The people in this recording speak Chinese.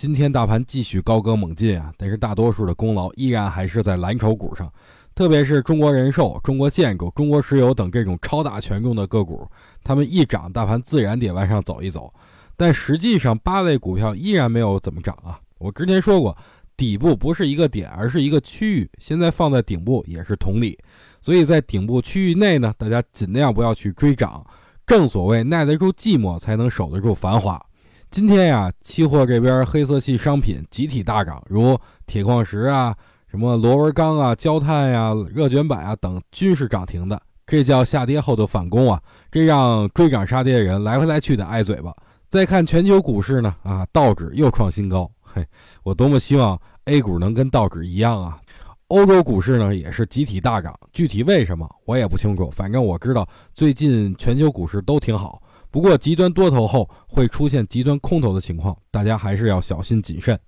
今天大盘继续高歌猛进啊，但是大多数的功劳依然还是在蓝筹股上，特别是中国人寿、中国建筑、中国石油等这种超大权重的个股，他们一涨，大盘自然得往上走一走。但实际上，八类股票依然没有怎么涨啊。我之前说过，底部不是一个点，而是一个区域，现在放在顶部也是同理。所以在顶部区域内呢，大家尽量不要去追涨。正所谓耐得住寂寞，才能守得住繁华。今天呀，期货这边黑色系商品集体大涨，如铁矿石啊、什么螺纹钢啊、焦炭呀、热卷板啊等均是涨停的。这叫下跌后的反攻啊！这让追涨杀跌的人来回来去的挨嘴巴。再看全球股市呢，啊，道指又创新高，嘿，我多么希望 A 股能跟道指一样啊！欧洲股市呢也是集体大涨，具体为什么我也不清楚。反正我知道最近全球股市都挺好，不过极端多头后会出现极端空头的情况，大家还是要小心谨慎。